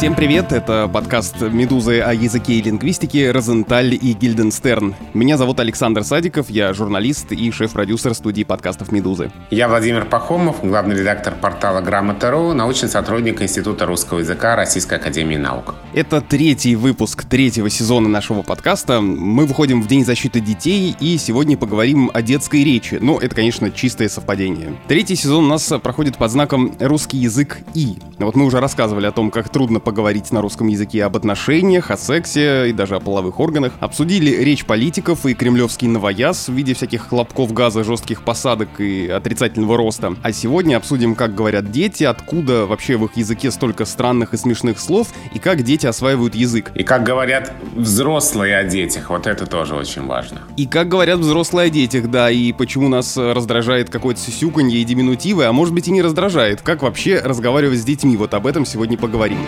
Всем привет, это подкаст «Медузы» о языке и лингвистике «Розенталь» и «Гильденстерн». Меня зовут Александр Садиков, я журналист и шеф-продюсер студии подкастов «Медузы». Я Владимир Пахомов, главный редактор портала «Грамота.ру», научный сотрудник Института русского языка Российской Академии Наук. Это третий выпуск третьего сезона нашего подкаста. Мы выходим в День защиты детей и сегодня поговорим о детской речи. Ну, это, конечно, чистое совпадение. Третий сезон у нас проходит под знаком «Русский язык и». Вот мы уже рассказывали о том, как трудно поговорить на русском языке об отношениях, о сексе и даже о половых органах. Обсудили речь политиков и кремлевский новояз в виде всяких хлопков газа, жестких посадок и отрицательного роста. А сегодня обсудим, как говорят дети, откуда вообще в их языке столько странных и смешных слов, и как дети осваивают язык. И как говорят взрослые о детях, вот это тоже очень важно. И как говорят взрослые о детях, да, и почему нас раздражает какое-то сюсюканье и диминутивы, а может быть и не раздражает. Как вообще разговаривать с детьми, вот об этом сегодня поговорим.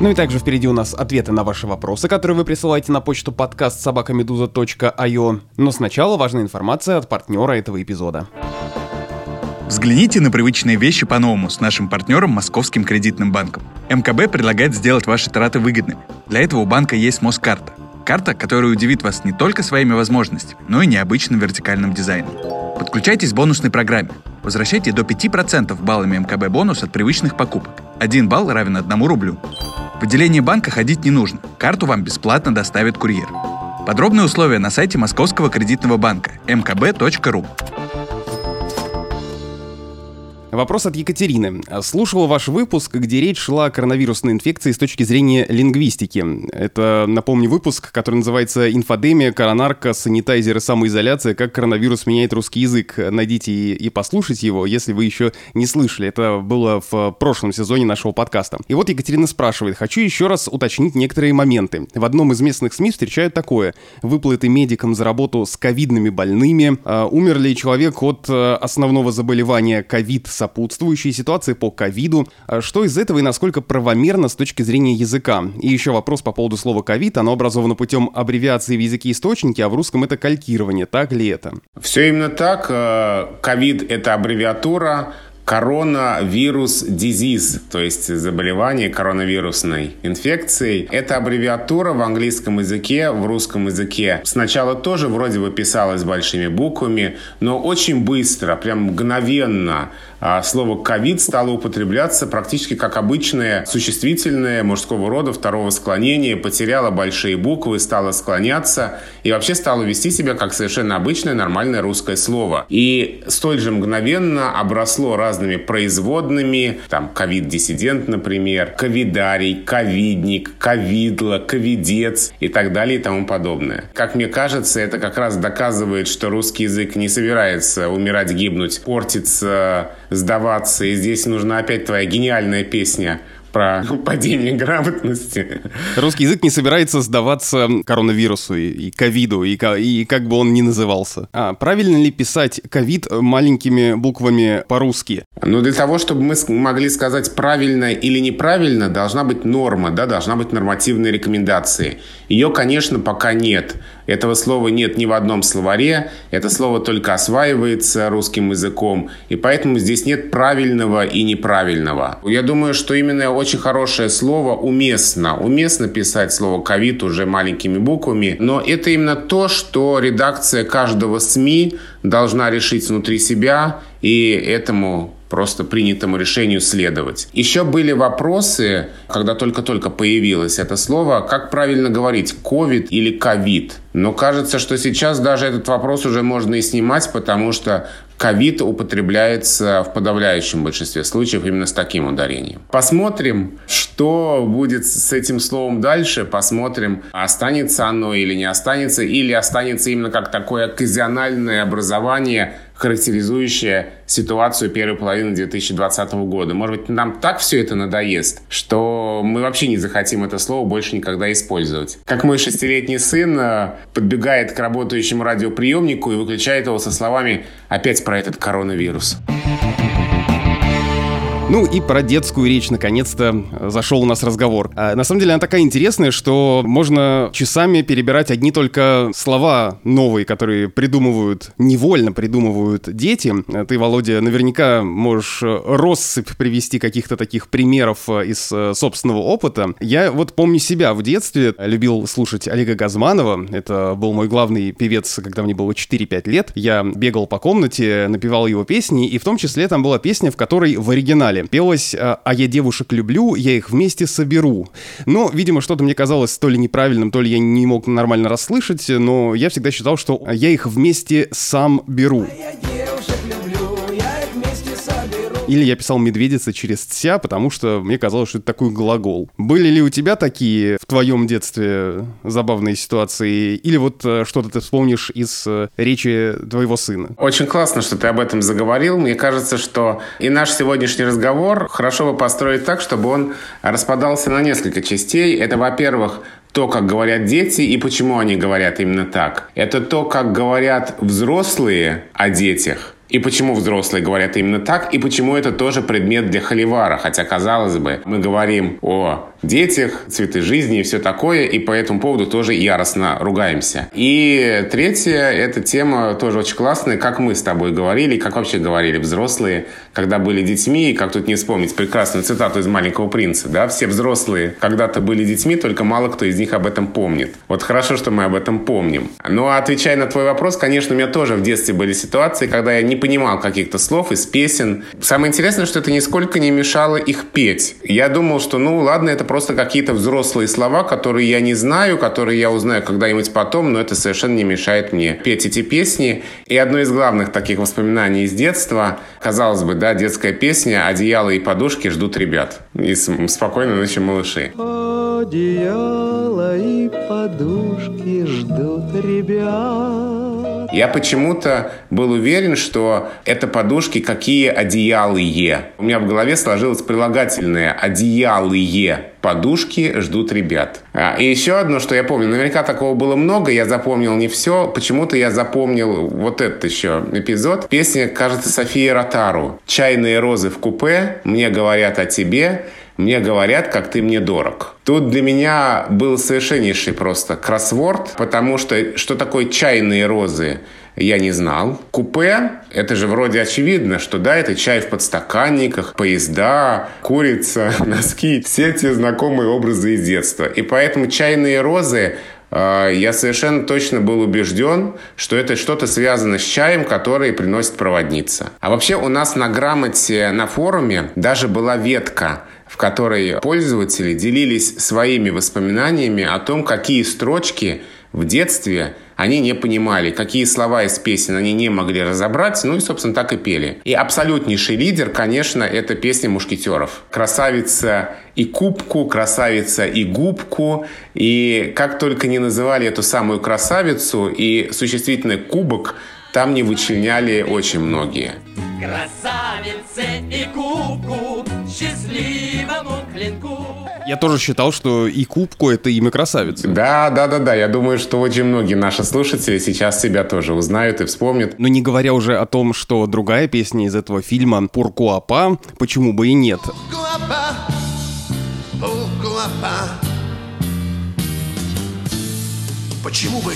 Ну и также впереди у нас ответы на ваши вопросы, которые вы присылаете на почту подкаст собакамедуза.io. Но сначала важная информация от партнера этого эпизода. Взгляните на привычные вещи по-новому с нашим партнером Московским кредитным банком. МКБ предлагает сделать ваши траты выгодными. Для этого у банка есть Москарта. Карта, которая удивит вас не только своими возможностями, но и необычным вертикальным дизайном. Подключайтесь к бонусной программе. Возвращайте до 5% баллами МКБ бонус от привычных покупок. Один балл равен 1 рублю. В отделение банка ходить не нужно. Карту вам бесплатно доставит курьер. Подробные условия на сайте Московского кредитного банка mkb.ru. Вопрос от Екатерины. Слушала ваш выпуск, где речь шла о коронавирусной инфекции с точки зрения лингвистики. Это, напомню, выпуск, который называется «Инфодемия, коронарка, санитайзер и самоизоляция. Как коронавирус меняет русский язык». Найдите и, и послушайте его, если вы еще не слышали. Это было в прошлом сезоне нашего подкаста. И вот Екатерина спрашивает. Хочу еще раз уточнить некоторые моменты. В одном из местных СМИ встречают такое. Выплаты медикам за работу с ковидными больными. А, умер ли человек от э, основного заболевания ковид сопутствующие ситуации по ковиду. А что из этого и насколько правомерно с точки зрения языка? И еще вопрос по поводу слова ковид. Оно образовано путем аббревиации в языке источники, а в русском это калькирование. Так ли это? Все именно так. Э, ковид – это аббревиатура коронавирус disease, то есть заболевание коронавирусной инфекцией. Это аббревиатура в английском языке, в русском языке. Сначала тоже вроде бы писалась большими буквами, но очень быстро, прям мгновенно а слово «ковид» стало употребляться практически как обычное существительное мужского рода второго склонения, потеряло большие буквы, стало склоняться и вообще стало вести себя как совершенно обычное нормальное русское слово. И столь же мгновенно обросло разными производными, там ковид-диссидент, например, ковидарий, ковидник, ковидло, ковидец и так далее и тому подобное. Как мне кажется, это как раз доказывает, что русский язык не собирается умирать, гибнуть, портиться, сдаваться. И здесь нужна опять твоя гениальная песня про падение грамотности. Русский язык не собирается сдаваться коронавирусу и ковиду, и, и как бы он ни назывался. А правильно ли писать ковид маленькими буквами по-русски? Ну, для того, чтобы мы могли сказать правильно или неправильно, должна быть норма, да, должна быть нормативная рекомендация. Ее, конечно, пока нет. Этого слова нет ни в одном словаре, это слово только осваивается русским языком, и поэтому здесь нет правильного и неправильного. Я думаю, что именно очень хорошее слово уместно. Уместно писать слово «ковид» уже маленькими буквами, но это именно то, что редакция каждого СМИ должна решить внутри себя, и этому просто принятому решению следовать. Еще были вопросы, когда только-только появилось это слово, как правильно говорить, ковид или ковид. Но кажется, что сейчас даже этот вопрос уже можно и снимать, потому что ковид употребляется в подавляющем большинстве случаев именно с таким ударением. Посмотрим, что будет с этим словом дальше. Посмотрим, останется оно или не останется, или останется именно как такое оказиональное образование, характеризующее ситуацию первой половины 2020 года. Может быть, нам так все это надоест, что мы вообще не захотим это слово больше никогда использовать. Как мой шестилетний сын э, подбегает к работающему радиоприемнику и выключает его со словами «опять про этот коронавирус». Ну и про детскую речь наконец-то зашел у нас разговор. А, на самом деле она такая интересная, что можно часами перебирать одни только слова новые, которые придумывают, невольно придумывают дети. Ты, Володя, наверняка можешь россыпь привести каких-то таких примеров из э, собственного опыта. Я вот помню себя в детстве, любил слушать Олега Газманова. Это был мой главный певец, когда мне было 4-5 лет. Я бегал по комнате, напевал его песни, и в том числе там была песня, в которой в оригинале далее. Пелось «А, «А я девушек люблю, я их вместе соберу». Но, видимо, что-то мне казалось то ли неправильным, то ли я не мог нормально расслышать, но я всегда считал, что я их вместе сам беру. А или я писал «медведица» через «ся», потому что мне казалось, что это такой глагол. Были ли у тебя такие в твоем детстве забавные ситуации? Или вот э, что-то ты вспомнишь из э, речи твоего сына? Очень классно, что ты об этом заговорил. Мне кажется, что и наш сегодняшний разговор хорошо бы построить так, чтобы он распадался на несколько частей. Это, во-первых, то, как говорят дети и почему они говорят именно так. Это то, как говорят взрослые о детях и почему взрослые говорят именно так, и почему это тоже предмет для холивара. Хотя, казалось бы, мы говорим о детях, цветы жизни и все такое, и по этому поводу тоже яростно ругаемся. И третье, эта тема тоже очень классная, как мы с тобой говорили, как вообще говорили взрослые, когда были детьми, и как тут не вспомнить прекрасную цитату из «Маленького принца», да, все взрослые когда-то были детьми, только мало кто из них об этом помнит. Вот хорошо, что мы об этом помним. Ну, а отвечая на твой вопрос, конечно, у меня тоже в детстве были ситуации, когда я не понимал каких-то слов из песен. Самое интересное, что это нисколько не мешало их петь. Я думал, что, ну, ладно, это просто какие-то взрослые слова, которые я не знаю, которые я узнаю когда-нибудь потом, но это совершенно не мешает мне петь эти песни. И одно из главных таких воспоминаний из детства, казалось бы, да, детская песня «Одеяло и подушки ждут ребят» из «Спокойной ночи, малыши». Одеяло и подушки ждут ребят. Я почему-то был уверен, что это подушки какие одеялые. У меня в голове сложилось прилагательное одеялые подушки ждут ребят. А, и еще одно, что я помню, наверняка такого было много, я запомнил не все, почему-то я запомнил вот этот еще эпизод. Песня, кажется, Софии Ротару «Чайные розы в купе, мне говорят о тебе, мне говорят, как ты мне дорог. Тут для меня был совершеннейший просто кроссворд, потому что что такое чайные розы, я не знал. Купе, это же вроде очевидно, что да, это чай в подстаканниках, поезда, курица, носки, все те знакомые образы из детства. И поэтому чайные розы а, я совершенно точно был убежден, что это что-то связано с чаем, который приносит проводница. А вообще у нас на грамоте на форуме даже была ветка в которой пользователи делились своими воспоминаниями о том, какие строчки в детстве они не понимали, какие слова из песен они не могли разобрать, ну и, собственно, так и пели. И абсолютнейший лидер, конечно, это песня «Мушкетеров». «Красавица и кубку», «Красавица и губку». И как только не называли эту самую красавицу и существительный «кубок», там не вычленяли очень многие. Красавице и кубку, счастливому клинку. Я тоже считал, что и кубку это имя красавицы. Да, да, да, да. Я думаю, что очень многие наши слушатели сейчас себя тоже узнают и вспомнят. Но не говоря уже о том, что другая песня из этого фильма «Пуркуапа», почему бы и нет. Почему бы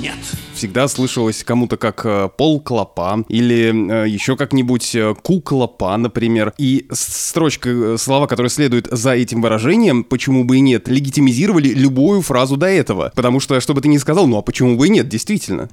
нет? Всегда слышалось кому-то как э, полклопа или э, еще как-нибудь э, куклопа, например. И строчка, слова, которые следуют за этим выражением, почему бы и нет, легитимизировали любую фразу до этого. Потому что, что бы ты ни сказал, ну а почему бы и нет, действительно.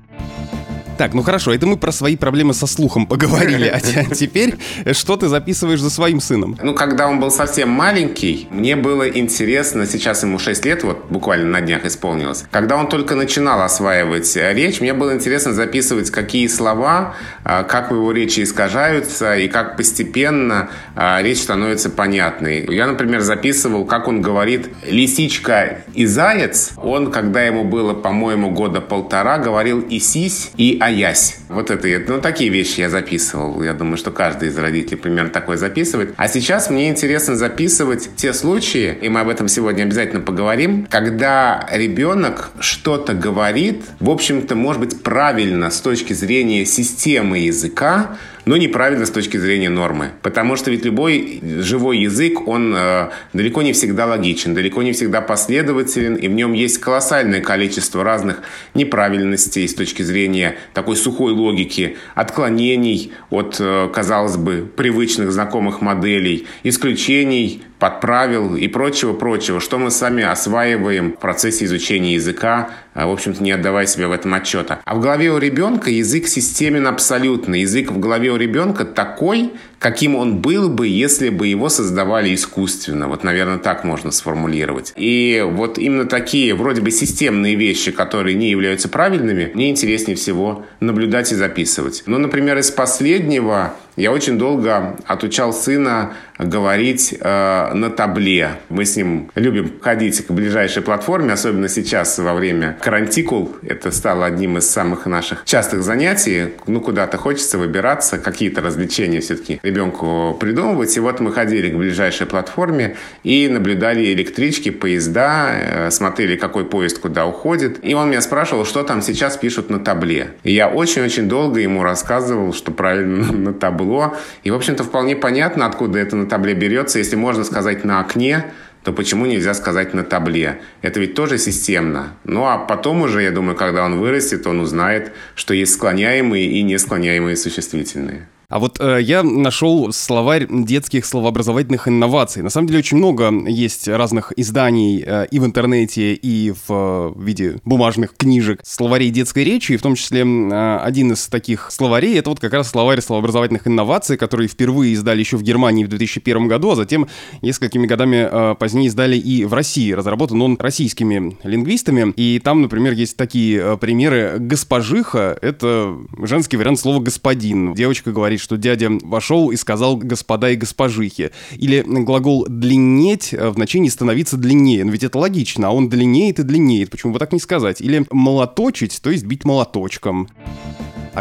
Так, ну хорошо, это мы про свои проблемы со слухом поговорили. А теперь что ты записываешь за своим сыном? Ну, когда он был совсем маленький, мне было интересно, сейчас ему 6 лет, вот буквально на днях исполнилось. Когда он только начинал осваивать речь, мне было интересно записывать, какие слова, а, как в его речи искажаются и как постепенно а, речь становится понятной. Я, например, записывал, как он говорит «лисичка и заяц». Он, когда ему было, по-моему, года полтора, говорил «и сись», и «а боясь. Вот это, ну, такие вещи я записывал. Я думаю, что каждый из родителей примерно такое записывает. А сейчас мне интересно записывать те случаи, и мы об этом сегодня обязательно поговорим, когда ребенок что-то говорит, в общем-то, может быть, правильно с точки зрения системы языка, но неправильно с точки зрения нормы. Потому что ведь любой живой язык, он э, далеко не всегда логичен, далеко не всегда последователен, и в нем есть колоссальное количество разных неправильностей с точки зрения такой сухой логики, отклонений от, э, казалось бы, привычных знакомых моделей, исключений, подправил и прочего-прочего, что мы сами осваиваем в процессе изучения языка, а, в общем-то, не отдавая себе в этом отчета. А в голове у ребенка язык системен абсолютно. Язык в голове у ребенка такой, каким он был бы, если бы его создавали искусственно. Вот, наверное, так можно сформулировать. И вот именно такие вроде бы системные вещи, которые не являются правильными, мне интереснее всего наблюдать и записывать. Ну, например, из последнего я очень долго отучал сына говорить э, на табле. Мы с ним любим ходить к ближайшей платформе, особенно сейчас во время карантикул. Это стало одним из самых наших частых занятий. Ну, куда-то хочется выбираться, какие-то развлечения все-таки ребенку придумывать. И вот мы ходили к ближайшей платформе и наблюдали электрички, поезда, э, смотрели, какой поезд куда уходит. И он меня спрашивал, что там сейчас пишут на табле. И я очень-очень долго ему рассказывал, что правильно на табло. И, в общем-то, вполне понятно, откуда это на табле берется. Если можно сказать на окне, то почему нельзя сказать на табле? Это ведь тоже системно. Ну а потом уже, я думаю, когда он вырастет, он узнает, что есть склоняемые и несклоняемые существительные. А вот э, я нашел словарь детских словообразовательных инноваций. На самом деле очень много есть разных изданий э, и в интернете, и в э, виде бумажных книжек словарей детской речи, и в том числе э, один из таких словарей — это вот как раз словарь словообразовательных инноваций, который впервые издали еще в Германии в 2001 году, а затем несколькими годами э, позднее издали и в России. Разработан он российскими лингвистами, и там, например, есть такие э, примеры. «Госпожиха» — это женский вариант слова «господин». Девочка говорит, что дядя вошел и сказал «господа и госпожихи». Или глагол «длиннеть» в значении «становиться длиннее». Но ведь это логично, а он длиннеет и длиннеет. Почему бы так не сказать? Или «молоточить», то есть бить молоточком.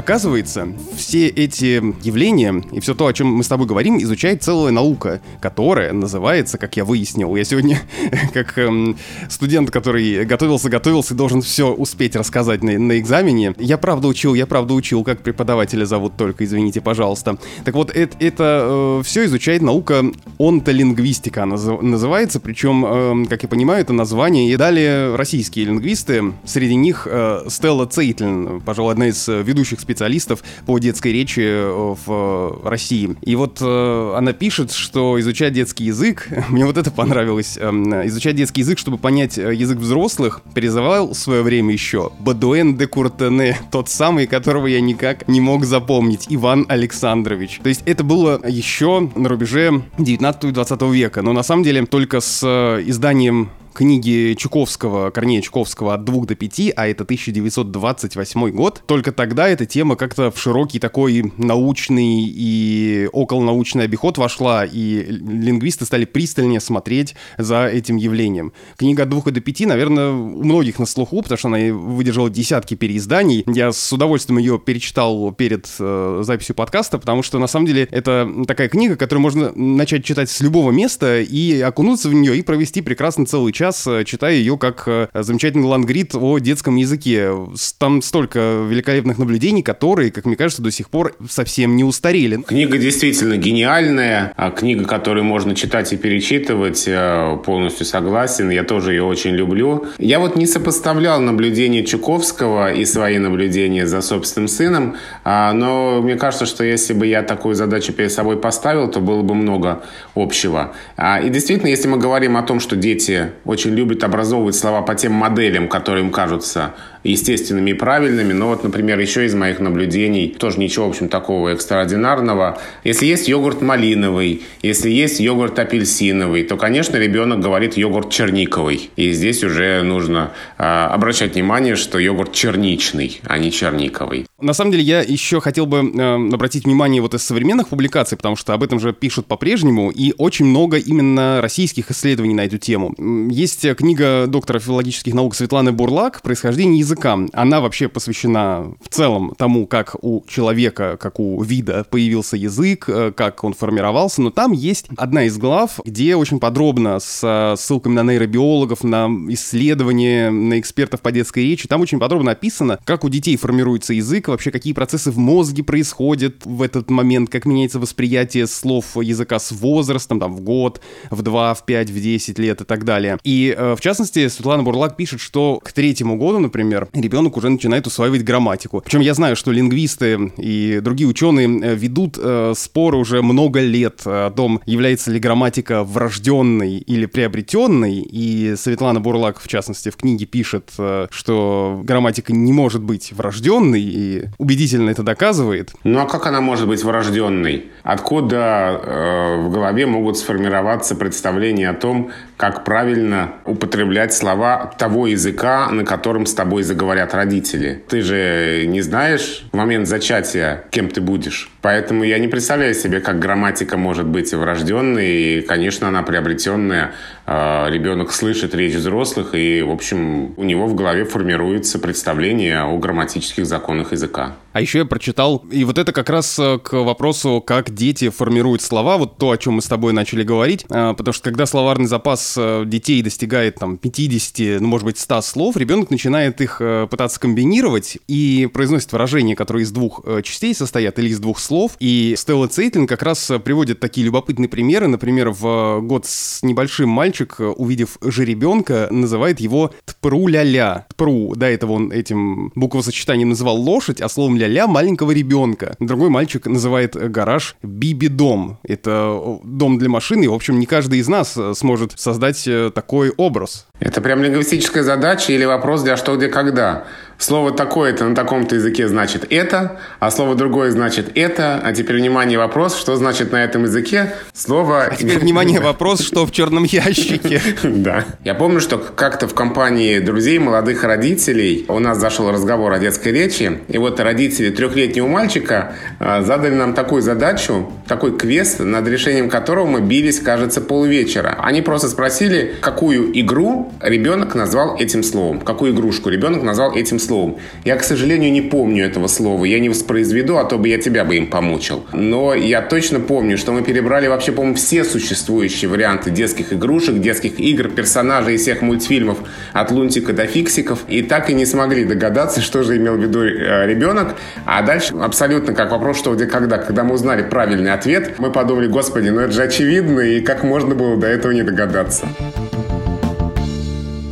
Оказывается, все эти явления и все то, о чем мы с тобой говорим, изучает целая наука, которая называется, как я выяснил, я сегодня как эм, студент, который готовился-готовился и должен все успеть рассказать на, на экзамене. Я правда учил, я правда учил, как преподавателя зовут только, извините, пожалуйста. Так вот, это, это э, все изучает наука онтолингвистика наз, называется, причем, э, как я понимаю, это название и далее российские лингвисты, среди них э, Стелла Цейтлин, пожалуй, одна из ведущих ведущих специалистов по детской речи э, в России. И вот э, она пишет, что изучать детский язык, мне вот это понравилось, э, изучать детский язык, чтобы понять э, язык взрослых, призывал в свое время еще Бадуэн де Куртене, тот самый, которого я никак не мог запомнить, Иван Александрович. То есть это было еще на рубеже 19-20 века, но на самом деле только с э, изданием книги Чуковского, Корнея Чуковского «От двух до пяти», а это 1928 год, только тогда эта тема как-то в широкий такой научный и околонаучный обиход вошла, и лингвисты стали пристальнее смотреть за этим явлением. Книга «От двух до пяти», наверное, у многих на слуху, потому что она выдержала десятки переизданий. Я с удовольствием ее перечитал перед э, записью подкаста, потому что, на самом деле, это такая книга, которую можно начать читать с любого места и окунуться в нее, и провести прекрасно целый час, э, читая ее как э, замечательный лангрид о детском языке. Там столько великолепных наблюдений, которые, как мне кажется, до сих пор совсем не устарели. Книга действительно гениальная, а книга, которую можно читать и перечитывать, э, полностью согласен. Я тоже ее очень люблю. Я вот не сопоставлял наблюдения Чуковского и свои наблюдения за собственным сыном, а, но мне кажется, что если бы я такую задачу перед собой поставил, то было бы много общего. А, и действительно, если мы говорим о том, что дети очень любят образовывать слова по тем моделям, которые им кажутся естественными и правильными. Но вот, например, еще из моих наблюдений, тоже ничего, в общем, такого экстраординарного. Если есть йогурт малиновый, если есть йогурт апельсиновый, то, конечно, ребенок говорит йогурт черниковый. И здесь уже нужно э, обращать внимание, что йогурт черничный, а не черниковый. На самом деле, я еще хотел бы э, обратить внимание вот из современных публикаций, потому что об этом же пишут по-прежнему, и очень много именно российских исследований на эту тему Есть книга доктора филологических наук Светланы Бурлак «Происхождение языка». Она вообще посвящена в целом тому, как у человека, как у вида появился язык, э, как он формировался. Но там есть одна из глав, где очень подробно с ссылками на нейробиологов, на исследования, на экспертов по детской речи, там очень подробно описано, как у детей формируется язык, вообще какие процессы в мозге происходят в этот момент, как меняется восприятие слов языка с возрастом, там, в год, в два, в пять, в десять лет и так далее. И, э, в частности, Светлана Бурлак пишет, что к третьему году, например, ребенок уже начинает усваивать грамматику. Причем я знаю, что лингвисты и другие ученые э, ведут э, споры уже много лет о том, является ли грамматика врожденной или приобретенной. И Светлана Бурлак, в частности, в книге пишет, э, что грамматика не может быть врожденной, и убедительно это доказывает. Ну а как она может быть врожденной? Откуда э, в голове могут сформироваться представления о том, как правильно употреблять слова того языка, на котором с тобой заговорят родители. Ты же не знаешь в момент зачатия, кем ты будешь. Поэтому я не представляю себе, как грамматика может быть врожденной, и, конечно, она приобретенная. А, ребенок слышит речь взрослых, и, в общем, у него в голове формируется представление о грамматических законах языка. А еще я прочитал, и вот это как раз э, к вопросу, как дети формируют слова, вот то, о чем мы с тобой начали говорить, а, потому что когда словарный запас э, детей достигает там 50, ну, может быть, 100 слов, ребенок начинает их э, пытаться комбинировать и произносит выражения, которые из двух частей состоят или из двух слов. И Стелла Цейтлин как раз приводит такие любопытные примеры. Например, в год с небольшим мальчик, увидев жеребенка, называет его Тпру-ля-ля. Тпру, до этого он этим буквосочетанием называл лошадь, а словом ля-ля маленького ребенка. Другой мальчик называет гараж Биби-дом. Это дом для машины, в общем, не каждый из нас э, сможет создать э, такой образ. Это прям лингвистическая задача или вопрос для что, где, когда? Слово такое-то на таком-то языке значит это, а слово другое значит это. А теперь, внимание, вопрос, что значит на этом языке слово... А теперь, внимание, вопрос, что в черном ящике. Да. Я помню, что как-то в компании друзей, молодых родителей, у нас зашел разговор о детской речи, и вот родители трехлетнего мальчика а, задали нам такую задачу, такой квест, над решением которого мы бились, кажется, полвечера. Они просто спросили, какую игру ребенок назвал этим словом, какую игрушку ребенок назвал этим словом словом. Я, к сожалению, не помню этого слова. Я не воспроизведу, а то бы я тебя бы им помучил. Но я точно помню, что мы перебрали вообще, по-моему, все существующие варианты детских игрушек, детских игр, персонажей из всех мультфильмов от Лунтика до Фиксиков. И так и не смогли догадаться, что же имел в виду э, ребенок. А дальше абсолютно как вопрос, что где когда. Когда мы узнали правильный ответ, мы подумали, господи, ну это же очевидно, и как можно было до этого не догадаться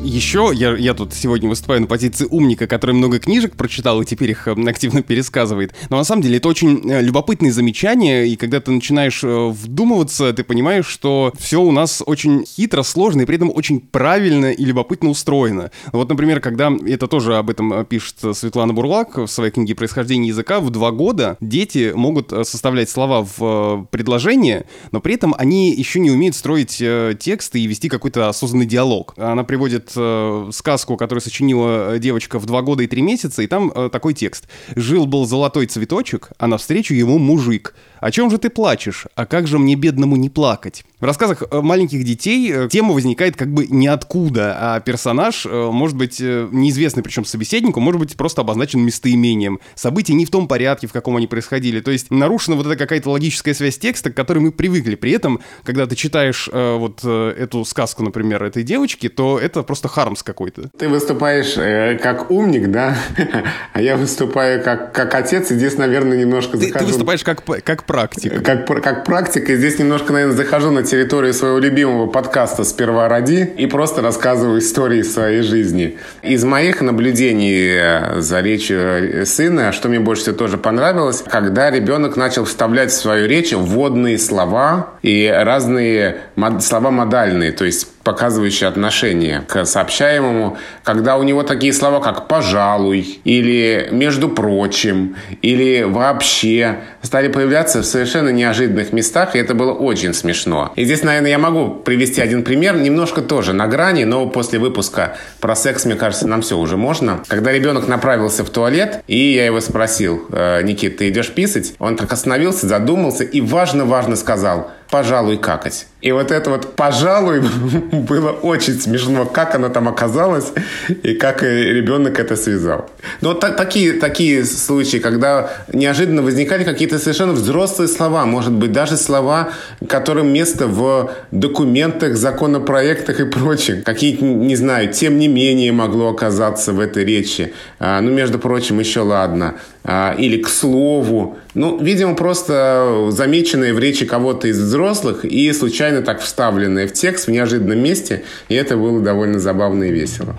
еще я, я тут сегодня выступаю на позиции умника, который много книжек прочитал и теперь их активно пересказывает. Но на самом деле это очень э, любопытные замечания, и когда ты начинаешь э, вдумываться, ты понимаешь, что все у нас очень хитро, сложно и при этом очень правильно и любопытно устроено. Вот, например, когда, это тоже об этом э, пишет Светлана Бурлак в своей книге «Происхождение языка», в два года дети могут составлять слова в предложение, но при этом они еще не умеют строить тексты и вести какой-то осознанный диалог. Она приводит э, сказку, которую сочинила э, девочка в два года и три месяца, и там э, такой текст. «Жил-был золотой цветочек, а навстречу ему мужик. О чем же ты плачешь? А как же мне бедному не плакать?» В рассказах э, маленьких детей э, тема возникает как бы ниоткуда, а персонаж может быть неизвестный, причем собеседнику, может быть просто обозначен местоимением. События не в том порядке, в каком они происходили. То есть нарушена вот эта какая-то логическая связь текста, к которой мы привыкли. При этом, когда ты читаешь э, вот э, эту сказку, например, этой девочки, то это просто хармс какой-то. Ты выступаешь э, как умник, да? А я выступаю как, как отец, и здесь, наверное, немножко ты, захожу... Ты выступаешь как, как практик. Как, как практик, и здесь немножко, наверное, захожу на территорию своего любимого подкаста «Сперва ради» и просто рассказываю истории своей жизни. Из моих наблюдений э, за речью э, сына, что мне больше всего тоже понравилось, когда ребенок начал вставлять в свою речь вводные слова и разные слова модальные, то есть показывающие отношение к сообщаемому, когда у него такие слова, как «пожалуй» или «между прочим» или «вообще» стали появляться в совершенно неожиданных местах, и это было очень смешно. И здесь, наверное, я могу привести один пример, немножко тоже на грани, но после выпуска про секс, мне кажется, нам все уже можно. Когда ребенок направился в туалет, и я его спросил, «Э, Никит, ты идешь писать? Он так остановился, задумался и важно-важно сказал – пожалуй, какать. И вот это вот «пожалуй» было очень смешно, как она там оказалась и как ребенок это связал. Но вот такие, такие случаи, когда неожиданно возникали какие-то совершенно взрослые слова, может быть, даже слова, которым место в документах, законопроектах и прочем. Какие, не знаю, тем не менее могло оказаться в этой речи. А, ну, между прочим, еще ладно. А, или к слову. Ну, видимо, просто замеченные в речи кого-то из взрослых и случайно так вставленные в текст в неожиданном месте, и это было довольно забавно и весело.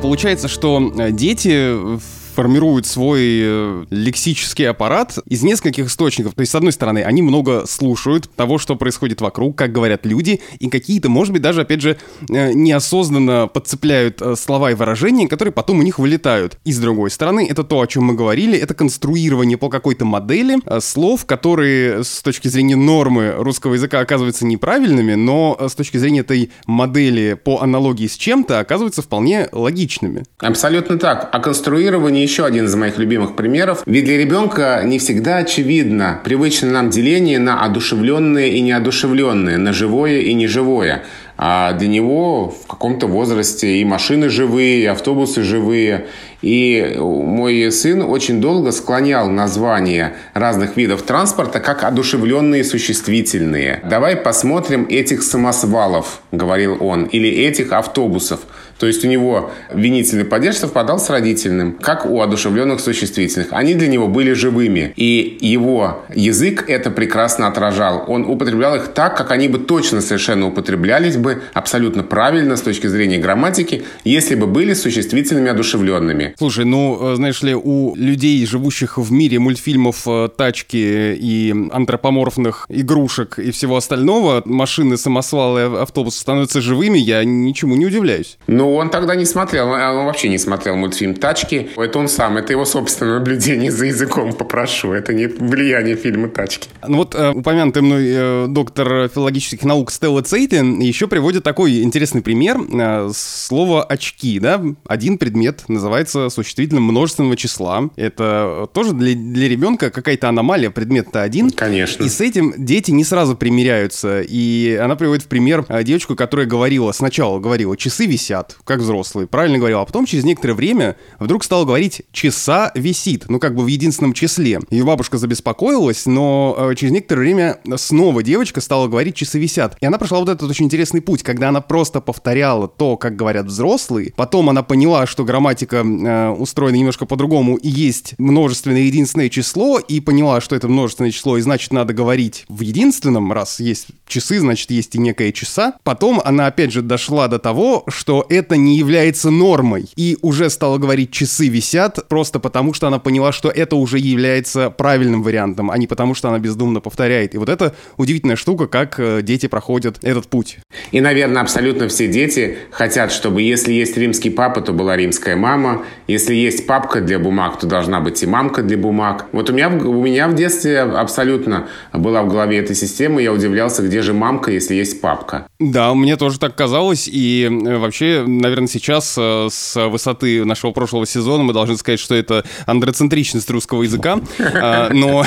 Получается, что э, дети формируют свой э, лексический аппарат из нескольких источников. То есть, с одной стороны, они много слушают того, что происходит вокруг, как говорят люди, и какие-то, может быть, даже, опять же, э, неосознанно подцепляют э, слова и выражения, которые потом у них вылетают. И с другой стороны, это то, о чем мы говорили, это конструирование по какой-то модели слов, которые с точки зрения нормы русского языка оказываются неправильными, но с точки зрения этой модели по аналогии с чем-то оказываются вполне логичными. Абсолютно так. А конструирование еще один из моих любимых примеров. Ведь для ребенка не всегда очевидно привычное нам деление на одушевленные и неодушевленные, на живое и неживое. А для него в каком-то возрасте и машины живые, и автобусы живые. И мой сын очень долго склонял названия разных видов транспорта как одушевленные существительные. «Давай посмотрим этих самосвалов», — говорил он, «или этих автобусов». То есть у него винительный падеж совпадал с родительным, как у одушевленных существительных. Они для него были живыми. И его язык это прекрасно отражал. Он употреблял их так, как они бы точно совершенно употреблялись бы абсолютно правильно с точки зрения грамматики, если бы были существительными одушевленными. Слушай, ну, э, знаешь ли, у людей, живущих в мире мультфильмов э, «Тачки» и антропоморфных игрушек и всего остального, машины, самосвалы, автобусы становятся живыми, я ничему не удивляюсь. Ну, он тогда не смотрел, он вообще не смотрел мультфильм «Тачки». Это он сам, это его собственное наблюдение за языком, попрошу. Это не влияние фильма «Тачки». Ну вот э, упомянутый мной э, доктор филологических наук Стелла Цейтлин еще приводит такой интересный пример. Э, слово «очки», да? Один предмет называется существительным множественного числа. Это тоже для, для ребенка какая-то аномалия, предмет-то один. Конечно. И с этим дети не сразу примиряются. И она приводит в пример э, девочку, которая говорила, сначала говорила, часы висят, как взрослые, правильно говорила, а потом через некоторое время вдруг стала говорить «часа висит», ну как бы в единственном числе. Ее бабушка забеспокоилась, но э, через некоторое время снова девочка стала говорить «часы висят». И она прошла вот этот очень интересный путь, когда она просто повторяла то, как говорят взрослые, потом она поняла, что грамматика э, устроена немножко по-другому, и есть множественное единственное число, и поняла, что это множественное число, и значит надо говорить в единственном, раз есть часы, значит есть и некая часа. Потом она опять же дошла до того, что это это не является нормой. И уже стала говорить, часы висят, просто потому что она поняла, что это уже является правильным вариантом, а не потому что она бездумно повторяет. И вот это удивительная штука, как э, дети проходят этот путь. И, наверное, абсолютно все дети хотят, чтобы если есть римский папа, то была римская мама. Если есть папка для бумаг, то должна быть и мамка для бумаг. Вот у меня, у меня в детстве абсолютно была в голове эта система. Я удивлялся, где же мамка, если есть папка. Да, мне тоже так казалось. И э, вообще наверное, сейчас э, с высоты нашего прошлого сезона мы должны сказать, что это андроцентричность русского языка. А, но,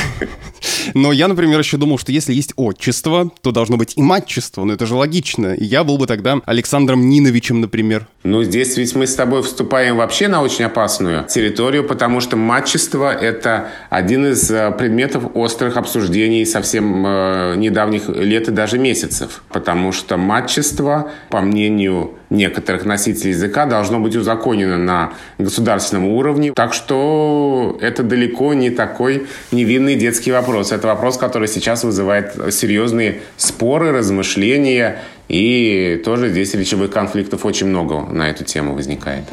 но я, например, еще думал, что если есть отчество, то должно быть и матчество. Но это же логично. И я был бы тогда Александром Ниновичем, например. Ну, здесь ведь мы с тобой вступаем вообще на очень опасную территорию, потому что матчество — это один из э, предметов острых обсуждений совсем э, недавних лет и даже месяцев. Потому что матчество, по мнению некоторых носителей языка должно быть узаконено на государственном уровне. Так что это далеко не такой невинный детский вопрос. Это вопрос, который сейчас вызывает серьезные споры, размышления. И тоже здесь речевых конфликтов очень много на эту тему возникает.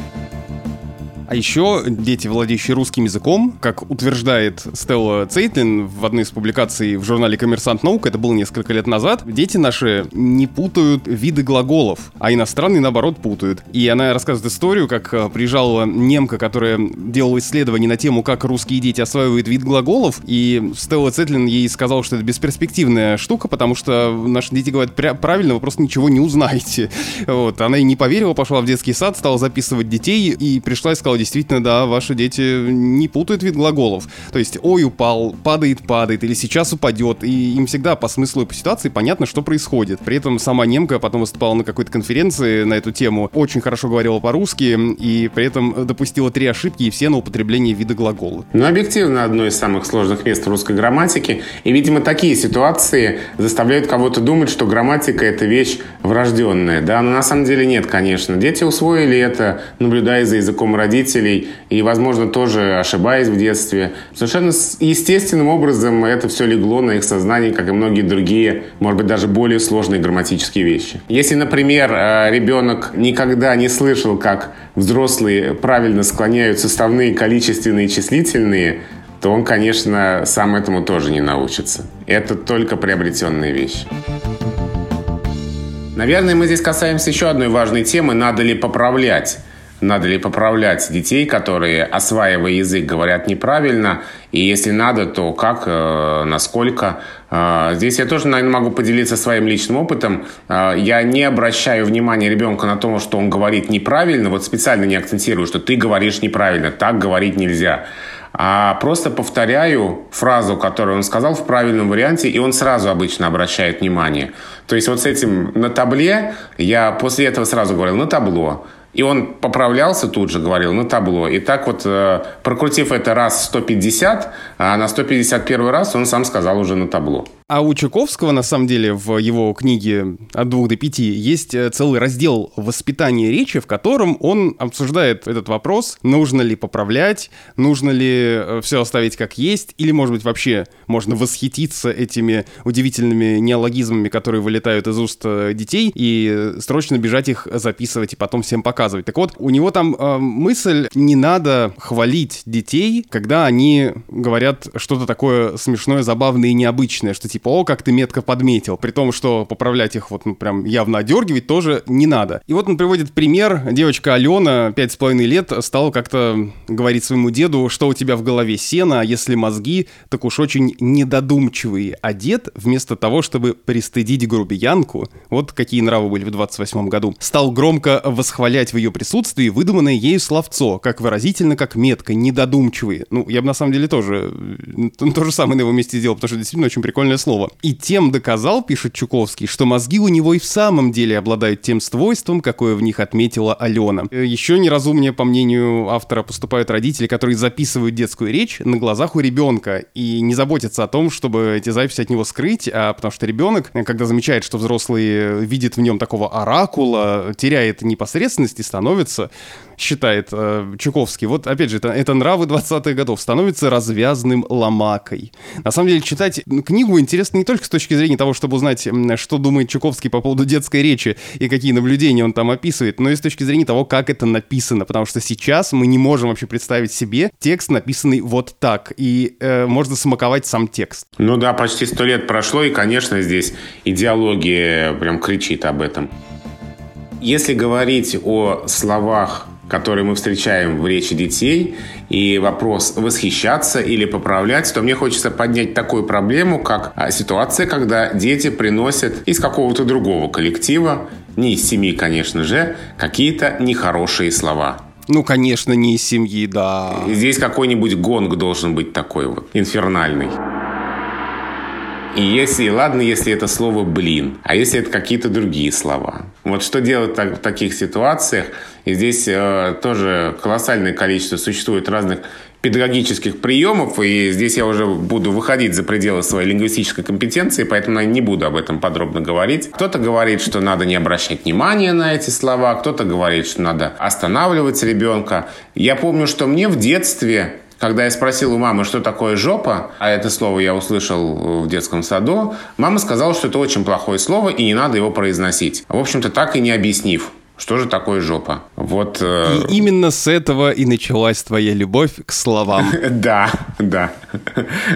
А еще дети, владеющие русским языком, как утверждает Стелла Цейтлин в одной из публикаций в журнале «Коммерсант наук», это было несколько лет назад, дети наши не путают виды глаголов, а иностранные, наоборот, путают. И она рассказывает историю, как э, приезжала немка, которая делала исследование на тему, как русские дети осваивают вид глаголов, и Стелла Цейтлин ей сказал, что это бесперспективная штука, потому что наши дети говорят правильно, вы просто ничего не узнаете. Вот. Она и не поверила, пошла в детский сад, стала записывать детей, и пришла и сказала, действительно, да, ваши дети не путают вид глаголов. То есть «ой, упал», «падает, падает» или «сейчас упадет», и им всегда по смыслу и по ситуации понятно, что происходит. При этом сама немка потом выступала на какой-то конференции на эту тему, очень хорошо говорила по-русски, и при этом допустила три ошибки, и все на употребление вида глагола. Ну, объективно, одно из самых сложных мест русской грамматике, и, видимо, такие ситуации заставляют кого-то думать, что грамматика — это вещь врожденная, да, но на самом деле нет, конечно. Дети усвоили это, наблюдая за языком родителей, и, возможно, тоже ошибаясь в детстве. Совершенно естественным образом это все легло на их сознание, как и многие другие, может быть, даже более сложные грамматические вещи. Если, например, э, ребенок никогда не слышал, как взрослые правильно склоняют составные количественные и числительные, то он, конечно, сам этому тоже не научится. Это только приобретенные вещи. Наверное, мы здесь касаемся еще одной важной темы. Надо ли поправлять надо ли поправлять детей, которые, осваивая язык, говорят неправильно, и если надо, то как, э, насколько. Э, здесь я тоже, наверное, могу поделиться своим личным опытом. Э, я не обращаю внимания ребенка на то, что он говорит неправильно, вот специально не акцентирую, что ты говоришь неправильно, так говорить нельзя а просто повторяю фразу, которую он сказал в правильном варианте, и он сразу обычно обращает внимание. То есть вот с этим на табле я после этого сразу говорил на табло. И он поправлялся тут же, говорил, на табло. И так вот, э, прокрутив это раз 150, а на 151 раз он сам сказал уже на табло. А у Чуковского, на самом деле, в его книге «От двух до пяти» есть э, целый раздел «Воспитание речи», в котором он обсуждает этот вопрос, нужно ли поправлять, нужно ли э, все оставить как есть, или, может быть, вообще можно восхититься этими удивительными неологизмами, которые вылетают из уст э, детей, и срочно бежать их записывать и потом всем показывать. Так вот, у него там э, мысль, не надо хвалить детей, когда они говорят что-то такое смешное, забавное и необычное, что типа о, как ты метко подметил, при том, что поправлять их вот ну, прям явно одергивать тоже не надо. И вот он приводит пример, девочка Алена, пять с половиной лет, стала как-то говорить своему деду, что у тебя в голове сено, а если мозги, так уж очень недодумчивые. А дед, вместо того, чтобы пристыдить грубиянку, вот какие нравы были в 28 году, стал громко восхвалять в ее присутствии выдуманное ею словцо, как выразительно, как метко, недодумчивые. Ну, я бы на самом деле тоже то же самое на его месте сделал, потому что действительно очень прикольное слово. И тем доказал, пишет Чуковский, что мозги у него и в самом деле обладают тем свойством, какое в них отметила Алена. Э, Еще неразумнее, по мнению автора, поступают родители, которые записывают детскую речь на глазах у ребенка и не заботятся о том, чтобы эти записи от него скрыть, а потому что ребенок, э, когда замечает, что взрослый видит в нем такого оракула, теряет непосредственность и становится считает э, Чуковский, вот опять же, это, это нравы 20-х годов, становится развязным ломакой. На самом деле, читать книгу интересно не только с точки зрения того, чтобы узнать, что думает Чуковский по поводу детской речи и какие наблюдения он там описывает, но и с точки зрения того, как это написано, потому что сейчас мы не можем вообще представить себе текст, написанный вот так, и э, можно смаковать сам текст. Ну да, почти сто лет прошло, и, конечно, здесь идеология прям кричит об этом. Если говорить о словах которые мы встречаем в речи детей, и вопрос восхищаться или поправлять, то мне хочется поднять такую проблему, как а, ситуация, когда дети приносят из какого-то другого коллектива, не из семьи, конечно же, какие-то нехорошие слова. Ну, конечно, не из семьи, да. Здесь какой-нибудь гонг должен быть такой вот, инфернальный. И если, ладно, если это слово «блин», а если это какие-то другие слова. Вот что делать так, в таких ситуациях? И здесь э, тоже колоссальное количество существует разных педагогических приемов, и здесь я уже буду выходить за пределы своей лингвистической компетенции, поэтому я не буду об этом подробно говорить. Кто-то говорит, что надо не обращать внимания на эти слова, кто-то говорит, что надо останавливать ребенка. Я помню, что мне в детстве когда я спросил у мамы, что такое жопа, а это слово я услышал в детском саду, мама сказала, что это очень плохое слово и не надо его произносить. В общем-то, так и не объяснив. Что же такое жопа? Вот. Э... И именно с этого и началась твоя любовь к словам. Да, да.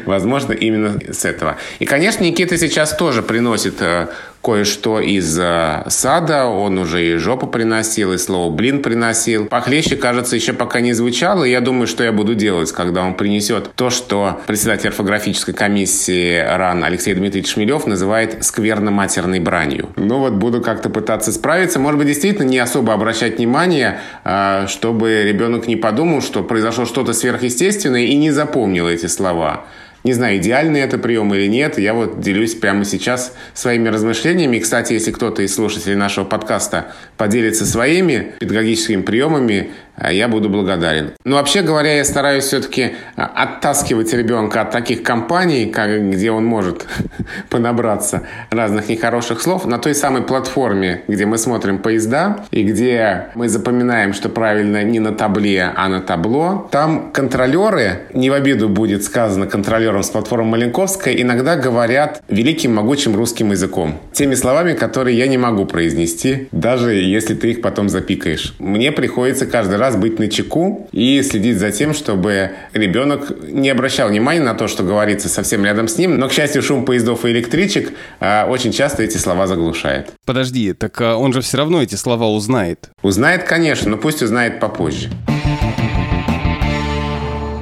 Возможно, именно с этого. И, конечно, Никита сейчас тоже приносит э, кое-что из э, сада, он уже и жопу приносил, и слово «блин» приносил. Похлеще, кажется, еще пока не звучало, и я думаю, что я буду делать, когда он принесет то, что председатель орфографической комиссии РАН Алексей Дмитриевич Шмелев называет скверно-матерной бранью. Ну вот буду как-то пытаться справиться. Может быть, действительно не особо обращать внимание, э, чтобы ребенок не подумал, что произошло что-то сверхъестественное и не запомнил эти слова. Не знаю, идеальный это прием или нет. Я вот делюсь прямо сейчас своими размышлениями. Кстати, если кто-то из слушателей нашего подкаста поделится своими педагогическими приемами, я буду благодарен. Но вообще говоря, я стараюсь все-таки а, оттаскивать ребенка от таких компаний, как, где он может понабраться разных нехороших слов, на той самой платформе, где мы смотрим поезда, и где мы запоминаем, что правильно не на табле, а на табло. Там контролеры, не в обиду будет сказано контролерам с платформы Маленковская, иногда говорят великим могучим русским языком. Теми словами, которые я не могу произнести, даже если ты их потом запикаешь. Мне приходится каждый раз раз быть на чеку и следить за тем, чтобы ребенок не обращал внимания на то, что говорится совсем рядом с ним. Но, к счастью, шум поездов и электричек а, очень часто эти слова заглушает. Подожди, так а он же все равно эти слова узнает. Узнает, конечно, но пусть узнает попозже.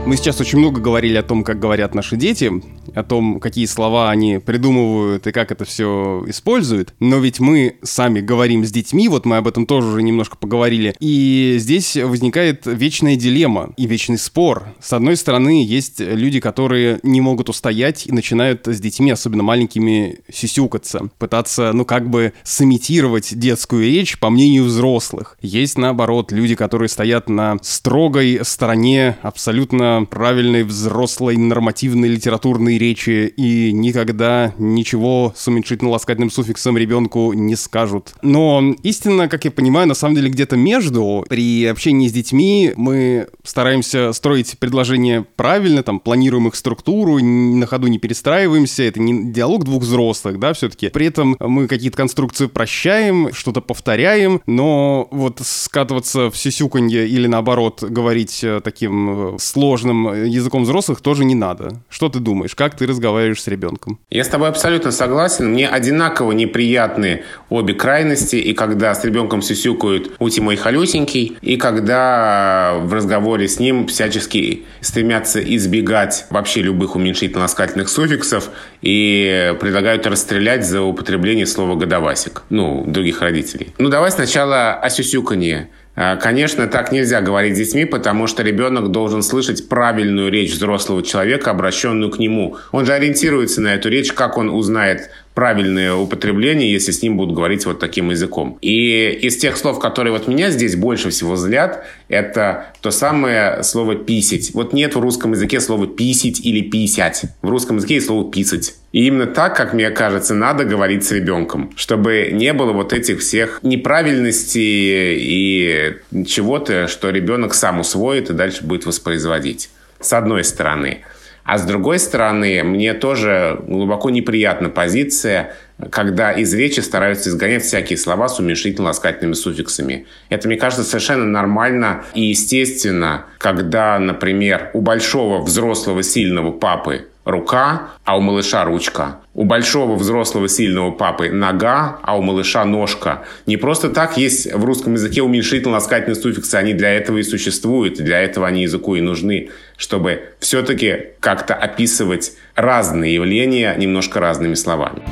Мы сейчас очень много говорили о том, как говорят наши дети, о том, какие слова они придумывают и как это все используют. Но ведь мы сами говорим с детьми, вот мы об этом тоже уже немножко поговорили. И здесь возникает вечная дилемма и вечный спор. С одной стороны, есть люди, которые не могут устоять и начинают с детьми, особенно маленькими, сисюкаться, пытаться, ну, как бы сымитировать детскую речь по мнению взрослых. Есть, наоборот, люди, которые стоят на строгой стороне абсолютно правильной взрослой нормативной литературной речи и никогда ничего с уменьшительно-ласкательным суффиксом ребенку не скажут. Но истина, как я понимаю, на самом деле где-то между. При общении с детьми мы стараемся строить предложения правильно, там, планируем их структуру, на ходу не перестраиваемся, это не диалог двух взрослых, да, все-таки. При этом мы какие-то конструкции прощаем, что-то повторяем, но вот скатываться в сисюканье или наоборот говорить э, таким э, сложным сложным языком взрослых тоже не надо. Что ты думаешь? Как ты разговариваешь с ребенком? Я с тобой абсолютно согласен. Мне одинаково неприятны обе крайности. И когда с ребенком сюсюкают «ути мой халюсенький», и когда в разговоре с ним всячески стремятся избегать вообще любых уменьшительно-ласкательных суффиксов и предлагают расстрелять за употребление слова «годовасик», ну, других родителей. Ну, давай сначала о сюсюканье. А, конечно, так нельзя говорить с детьми, потому что ребенок должен слышать правильную речь взрослого человека, обращенную к нему. Он же ориентируется на эту речь, как он узнает правильное употребление, если с ним будут говорить вот таким языком. И из тех слов, которые вот меня здесь больше всего злят, это то самое слово «писить». Вот нет в русском языке слова «писить» или «писять». В русском языке есть слово «писать». И именно так, как мне кажется, надо говорить с ребенком, чтобы не было вот этих всех неправильностей и чего-то, что ребенок сам усвоит и дальше будет воспроизводить. С одной стороны. А с другой стороны, мне тоже глубоко неприятна позиция, когда из речи стараются изгонять всякие слова с уменьшительно-ласкательными суффиксами. Это, мне кажется, совершенно нормально и естественно, когда, например, у большого взрослого сильного папы рука, а у малыша ручка. У большого взрослого сильного папы нога, а у малыша ножка. Не просто так есть в русском языке уменьшительно-ласкательные суффиксы. Они для этого и существуют. Для этого они языку и нужны. Чтобы все-таки как-то описывать разные явления немножко разными словами.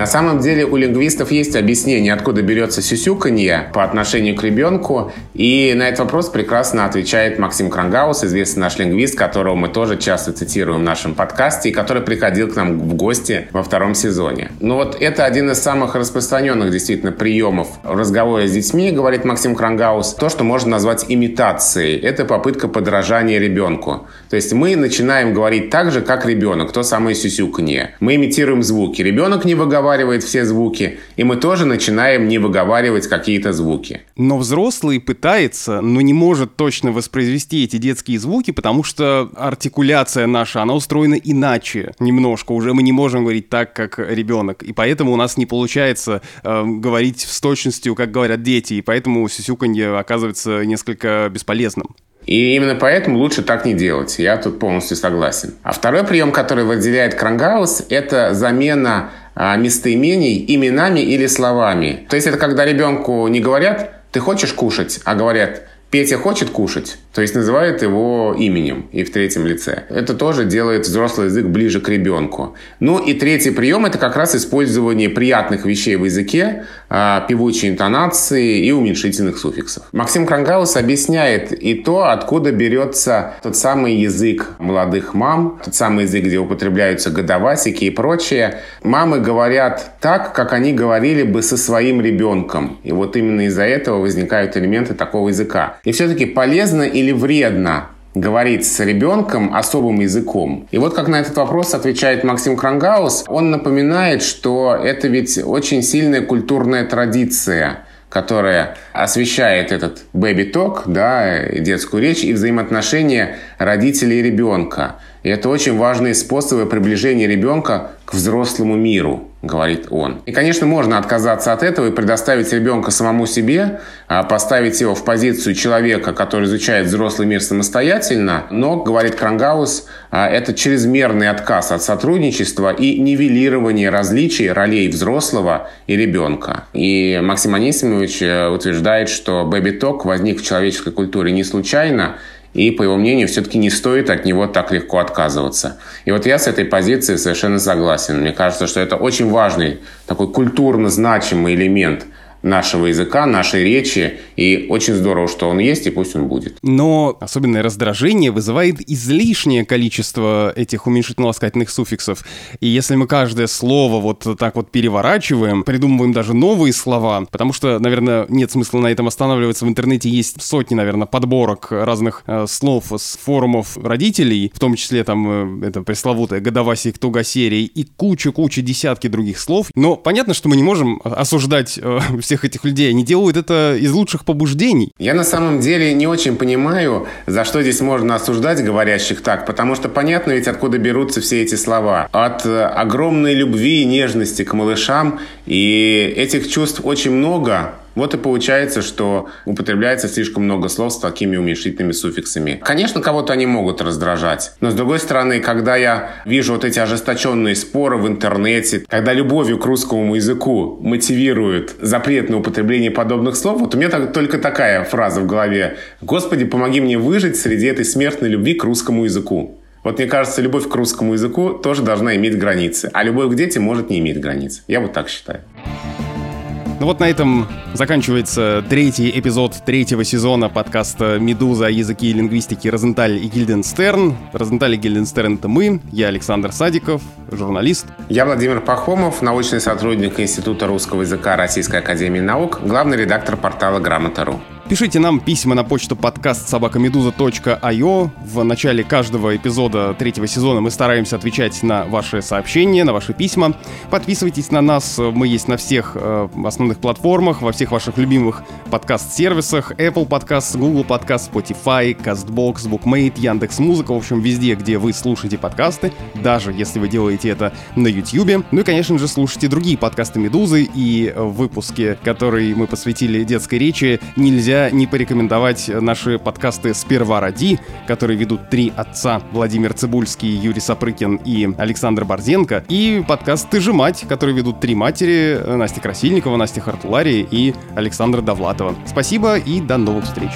На самом деле у лингвистов есть объяснение, откуда берется сюсюканье по отношению к ребенку. И на этот вопрос прекрасно отвечает Максим Крангаус, известный наш лингвист, которого мы тоже часто цитируем в нашем подкасте, и который приходил к нам в гости во втором сезоне. Но вот это один из самых распространенных действительно приемов в разговоре с детьми, говорит Максим Крангаус, то, что можно назвать имитацией. Это попытка подражания ребенку. То есть мы начинаем говорить так же, как ребенок, то самое сюсюканье. Мы имитируем звуки. Ребенок не выговаривает все звуки, и мы тоже начинаем не выговаривать какие-то звуки. Но взрослый пытается, но не может точно воспроизвести эти детские звуки, потому что артикуляция наша, она устроена иначе немножко. Уже мы не можем говорить так, как ребенок. И поэтому у нас не получается э, говорить с точностью, как говорят дети. И поэтому сюсюканье оказывается несколько бесполезным. И именно поэтому лучше так не делать. Я тут полностью согласен. А второй прием, который выделяет Крангаус, это замена а, местоимений именами или словами. То есть это когда ребенку не говорят «ты хочешь кушать?», а говорят Петя хочет кушать, то есть называют его именем и в третьем лице. Это тоже делает взрослый язык ближе к ребенку. Ну и третий прием – это как раз использование приятных вещей в языке, а, певучей интонации и уменьшительных суффиксов. Максим Крангаус объясняет и то, откуда берется тот самый язык молодых мам, тот самый язык, где употребляются годовасики и прочее. Мамы говорят так, как они говорили бы со своим ребенком. И вот именно из-за этого возникают элементы такого языка. И все-таки полезно или вредно говорить с ребенком особым языком. И вот как на этот вопрос отвечает Максим Крангаус, он напоминает, что это ведь очень сильная культурная традиция, которая освещает этот бэби-ток, да, детскую речь и взаимоотношения родителей и ребенка. И это очень важные способы приближения ребенка к взрослому миру, говорит он. И, конечно, можно отказаться от этого и предоставить ребенка самому себе, а, поставить его в позицию человека, который изучает взрослый мир самостоятельно, но, говорит Крангаус, а, это чрезмерный отказ от сотрудничества и нивелирование различий ролей взрослого и ребенка. И Максим Анисимович э, утверждает, что бэби-ток возник в человеческой культуре не случайно, и, по его мнению, все-таки не стоит от него так легко отказываться. И вот я с этой позиции совершенно согласен. Мне кажется, что это очень важный, такой культурно значимый элемент – нашего языка, нашей речи, и очень здорово, что он есть, и пусть он будет. Но особенное раздражение вызывает излишнее количество этих уменьшительно-ласкательных суффиксов. И если мы каждое слово вот так вот переворачиваем, придумываем даже новые слова, потому что, наверное, нет смысла на этом останавливаться. В интернете есть сотни, наверное, подборок разных э, слов с форумов родителей, в том числе там э, это пресловутая годовасик туга серии и куча-куча десятки других слов. Но понятно, что мы не можем осуждать э, всех этих людей. Они делают это из лучших побуждений. Я на самом деле не очень понимаю, за что здесь можно осуждать говорящих так, потому что понятно ведь, откуда берутся все эти слова. От э, огромной любви и нежности к малышам, и этих чувств очень много, вот и получается, что употребляется слишком много слов с такими уменьшительными суффиксами. Конечно, кого-то они могут раздражать. Но с другой стороны, когда я вижу вот эти ожесточенные споры в интернете, когда любовью к русскому языку мотивирует запрет на употребление подобных слов, вот у меня так, только такая фраза в голове. «Господи, помоги мне выжить среди этой смертной любви к русскому языку». Вот мне кажется, любовь к русскому языку тоже должна иметь границы, а любовь к детям может не иметь границ. Я вот так считаю. Ну вот на этом заканчивается третий эпизод третьего сезона подкаста «Медуза. Языки и лингвистики. Розенталь и Гильденстерн». Розенталь и Гильденстерн — это мы. Я Александр Садиков, журналист. Я Владимир Пахомов, научный сотрудник Института русского языка Российской Академии Наук, главный редактор портала «Грамота.ру». Пишите нам письма на почту подкаст собакамедуза.io. В начале каждого эпизода третьего сезона мы стараемся отвечать на ваши сообщения, на ваши письма. Подписывайтесь на нас, мы есть на всех э, основных платформах, во всех ваших любимых подкаст-сервисах. Apple Podcast, Google Podcast, Spotify, CastBox, Bookmate, Яндекс Музыка, в общем, везде, где вы слушаете подкасты, даже если вы делаете это на YouTube. Ну и, конечно же, слушайте другие подкасты Медузы и выпуски, которые мы посвятили детской речи, не порекомендовать наши подкасты «Сперва ради», которые ведут три отца Владимир Цибульский, Юрий Сапрыкин и Александр Борзенко, и подкаст «Ты же мать», который ведут три матери Настя Красильникова, Настя Хартулари и Александра Довлатова. Спасибо и до новых встреч!